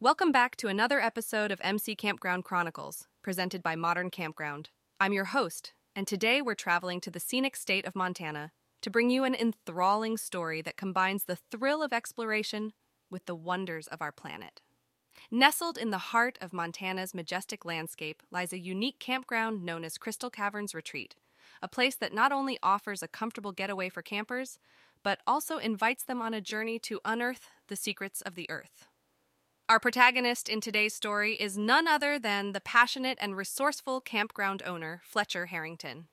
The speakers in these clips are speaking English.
Welcome back to another episode of MC Campground Chronicles, presented by Modern Campground. I'm your host, and today we're traveling to the scenic state of Montana to bring you an enthralling story that combines the thrill of exploration with the wonders of our planet. Nestled in the heart of Montana's majestic landscape lies a unique campground known as Crystal Caverns Retreat, a place that not only offers a comfortable getaway for campers, but also invites them on a journey to unearth the secrets of the earth. Our protagonist in today's story is none other than the passionate and resourceful campground owner, Fletcher Harrington.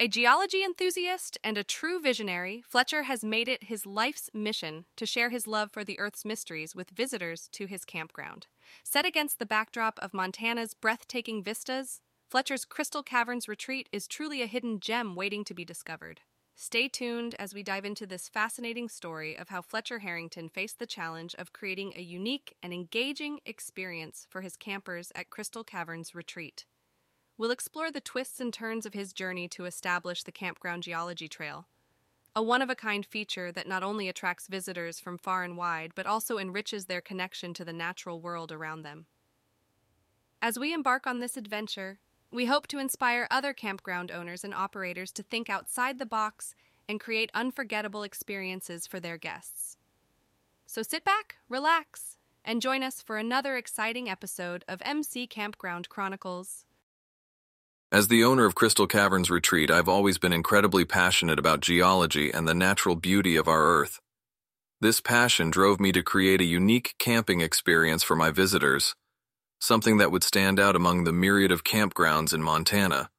A geology enthusiast and a true visionary, Fletcher has made it his life's mission to share his love for the Earth's mysteries with visitors to his campground. Set against the backdrop of Montana's breathtaking vistas, Fletcher's Crystal Caverns retreat is truly a hidden gem waiting to be discovered. Stay tuned as we dive into this fascinating story of how Fletcher Harrington faced the challenge of creating a unique and engaging experience for his campers at Crystal Caverns Retreat. We'll explore the twists and turns of his journey to establish the Campground Geology Trail, a one of a kind feature that not only attracts visitors from far and wide, but also enriches their connection to the natural world around them. As we embark on this adventure, we hope to inspire other campground owners and operators to think outside the box and create unforgettable experiences for their guests. So sit back, relax, and join us for another exciting episode of MC Campground Chronicles. As the owner of Crystal Caverns Retreat, I've always been incredibly passionate about geology and the natural beauty of our Earth. This passion drove me to create a unique camping experience for my visitors something that would stand out among the myriad of campgrounds in Montana.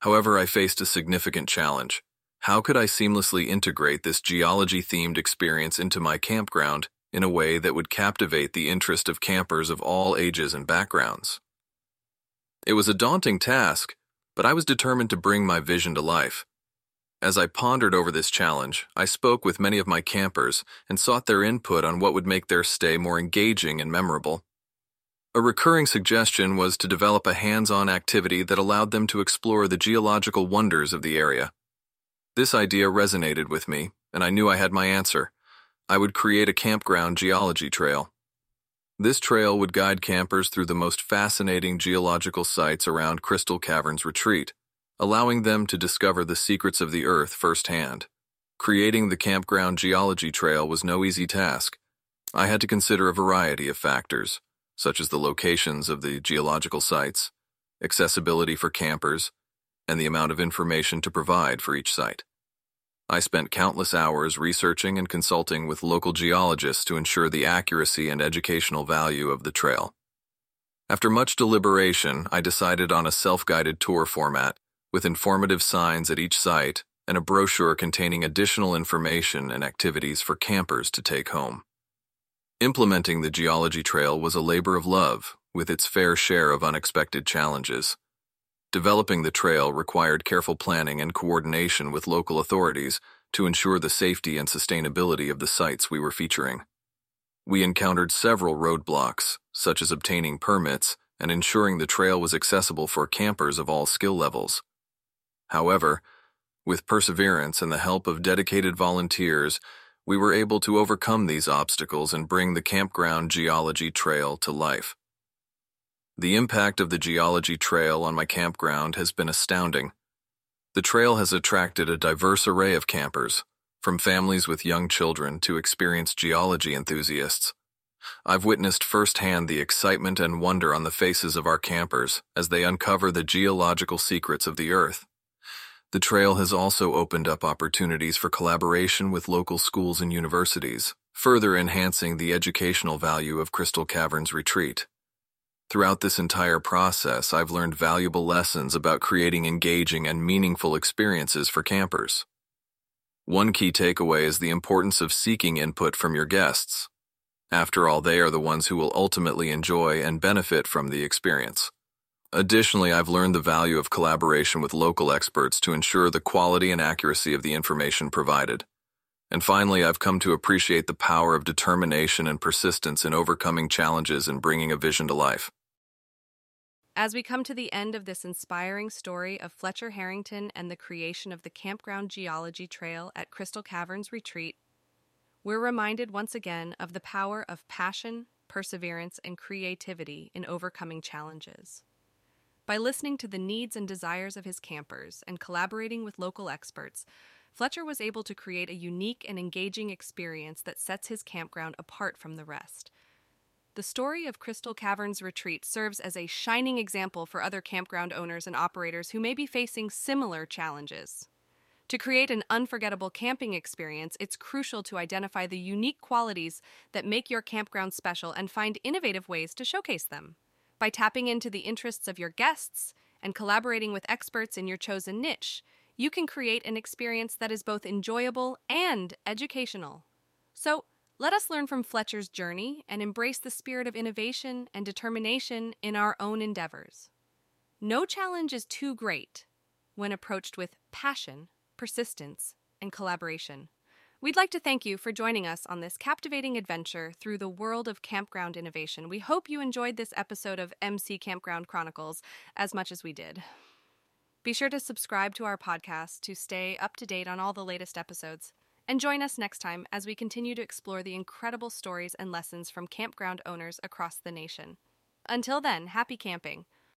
However, I faced a significant challenge. How could I seamlessly integrate this geology themed experience into my campground in a way that would captivate the interest of campers of all ages and backgrounds? It was a daunting task, but I was determined to bring my vision to life. As I pondered over this challenge, I spoke with many of my campers and sought their input on what would make their stay more engaging and memorable. A recurring suggestion was to develop a hands-on activity that allowed them to explore the geological wonders of the area. This idea resonated with me, and I knew I had my answer. I would create a campground geology trail. This trail would guide campers through the most fascinating geological sites around Crystal Caverns Retreat, allowing them to discover the secrets of the Earth firsthand. Creating the campground geology trail was no easy task. I had to consider a variety of factors, such as the locations of the geological sites, accessibility for campers, and the amount of information to provide for each site. I spent countless hours researching and consulting with local geologists to ensure the accuracy and educational value of the trail. After much deliberation, I decided on a self-guided tour format with informative signs at each site and a brochure containing additional information and activities for campers to take home. Implementing the geology trail was a labor of love, with its fair share of unexpected challenges. Developing the trail required careful planning and coordination with local authorities to ensure the safety and sustainability of the sites we were featuring. We encountered several roadblocks, such as obtaining permits and ensuring the trail was accessible for campers of all skill levels. However, with perseverance and the help of dedicated volunteers, we were able to overcome these obstacles and bring the campground geology trail to life. The impact of the geology trail on my campground has been astounding. The trail has attracted a diverse array of campers, from families with young children to experienced geology enthusiasts. I've witnessed firsthand the excitement and wonder on the faces of our campers as they uncover the geological secrets of the Earth. The trail has also opened up opportunities for collaboration with local schools and universities, further enhancing the educational value of Crystal Caverns Retreat. Throughout this entire process, I've learned valuable lessons about creating engaging and meaningful experiences for campers. One key takeaway is the importance of seeking input from your guests. After all, they are the ones who will ultimately enjoy and benefit from the experience. Additionally, I've learned the value of collaboration with local experts to ensure the quality and accuracy of the information provided. And finally, I've come to appreciate the power of determination and persistence in overcoming challenges and bringing a vision to life. As we come to the end of this inspiring story of Fletcher Harrington and the creation of the Campground Geology Trail at Crystal Caverns Retreat, we're reminded once again of the power of passion, perseverance, and creativity in overcoming challenges. By listening to the needs and desires of his campers and collaborating with local experts, Fletcher was able to create a unique and engaging experience that sets his campground apart from the rest. The story of Crystal Caverns Retreat serves as a shining example for other campground owners and operators who may be facing similar challenges. To create an unforgettable camping experience, it's crucial to identify the unique qualities that make your campground special and find innovative ways to showcase them. By tapping into the interests of your guests and collaborating with experts in your chosen niche, you can create an experience that is both enjoyable and educational. So, let us learn from Fletcher's journey and embrace the spirit of innovation and determination in our own endeavors. No challenge is too great when approached with passion, persistence, and collaboration. We'd like to thank you for joining us on this captivating adventure through the world of campground innovation. We hope you enjoyed this episode of MC Campground Chronicles as much as we did. Be sure to subscribe to our podcast to stay up to date on all the latest episodes. And join us next time as we continue to explore the incredible stories and lessons from campground owners across the nation. Until then, happy camping.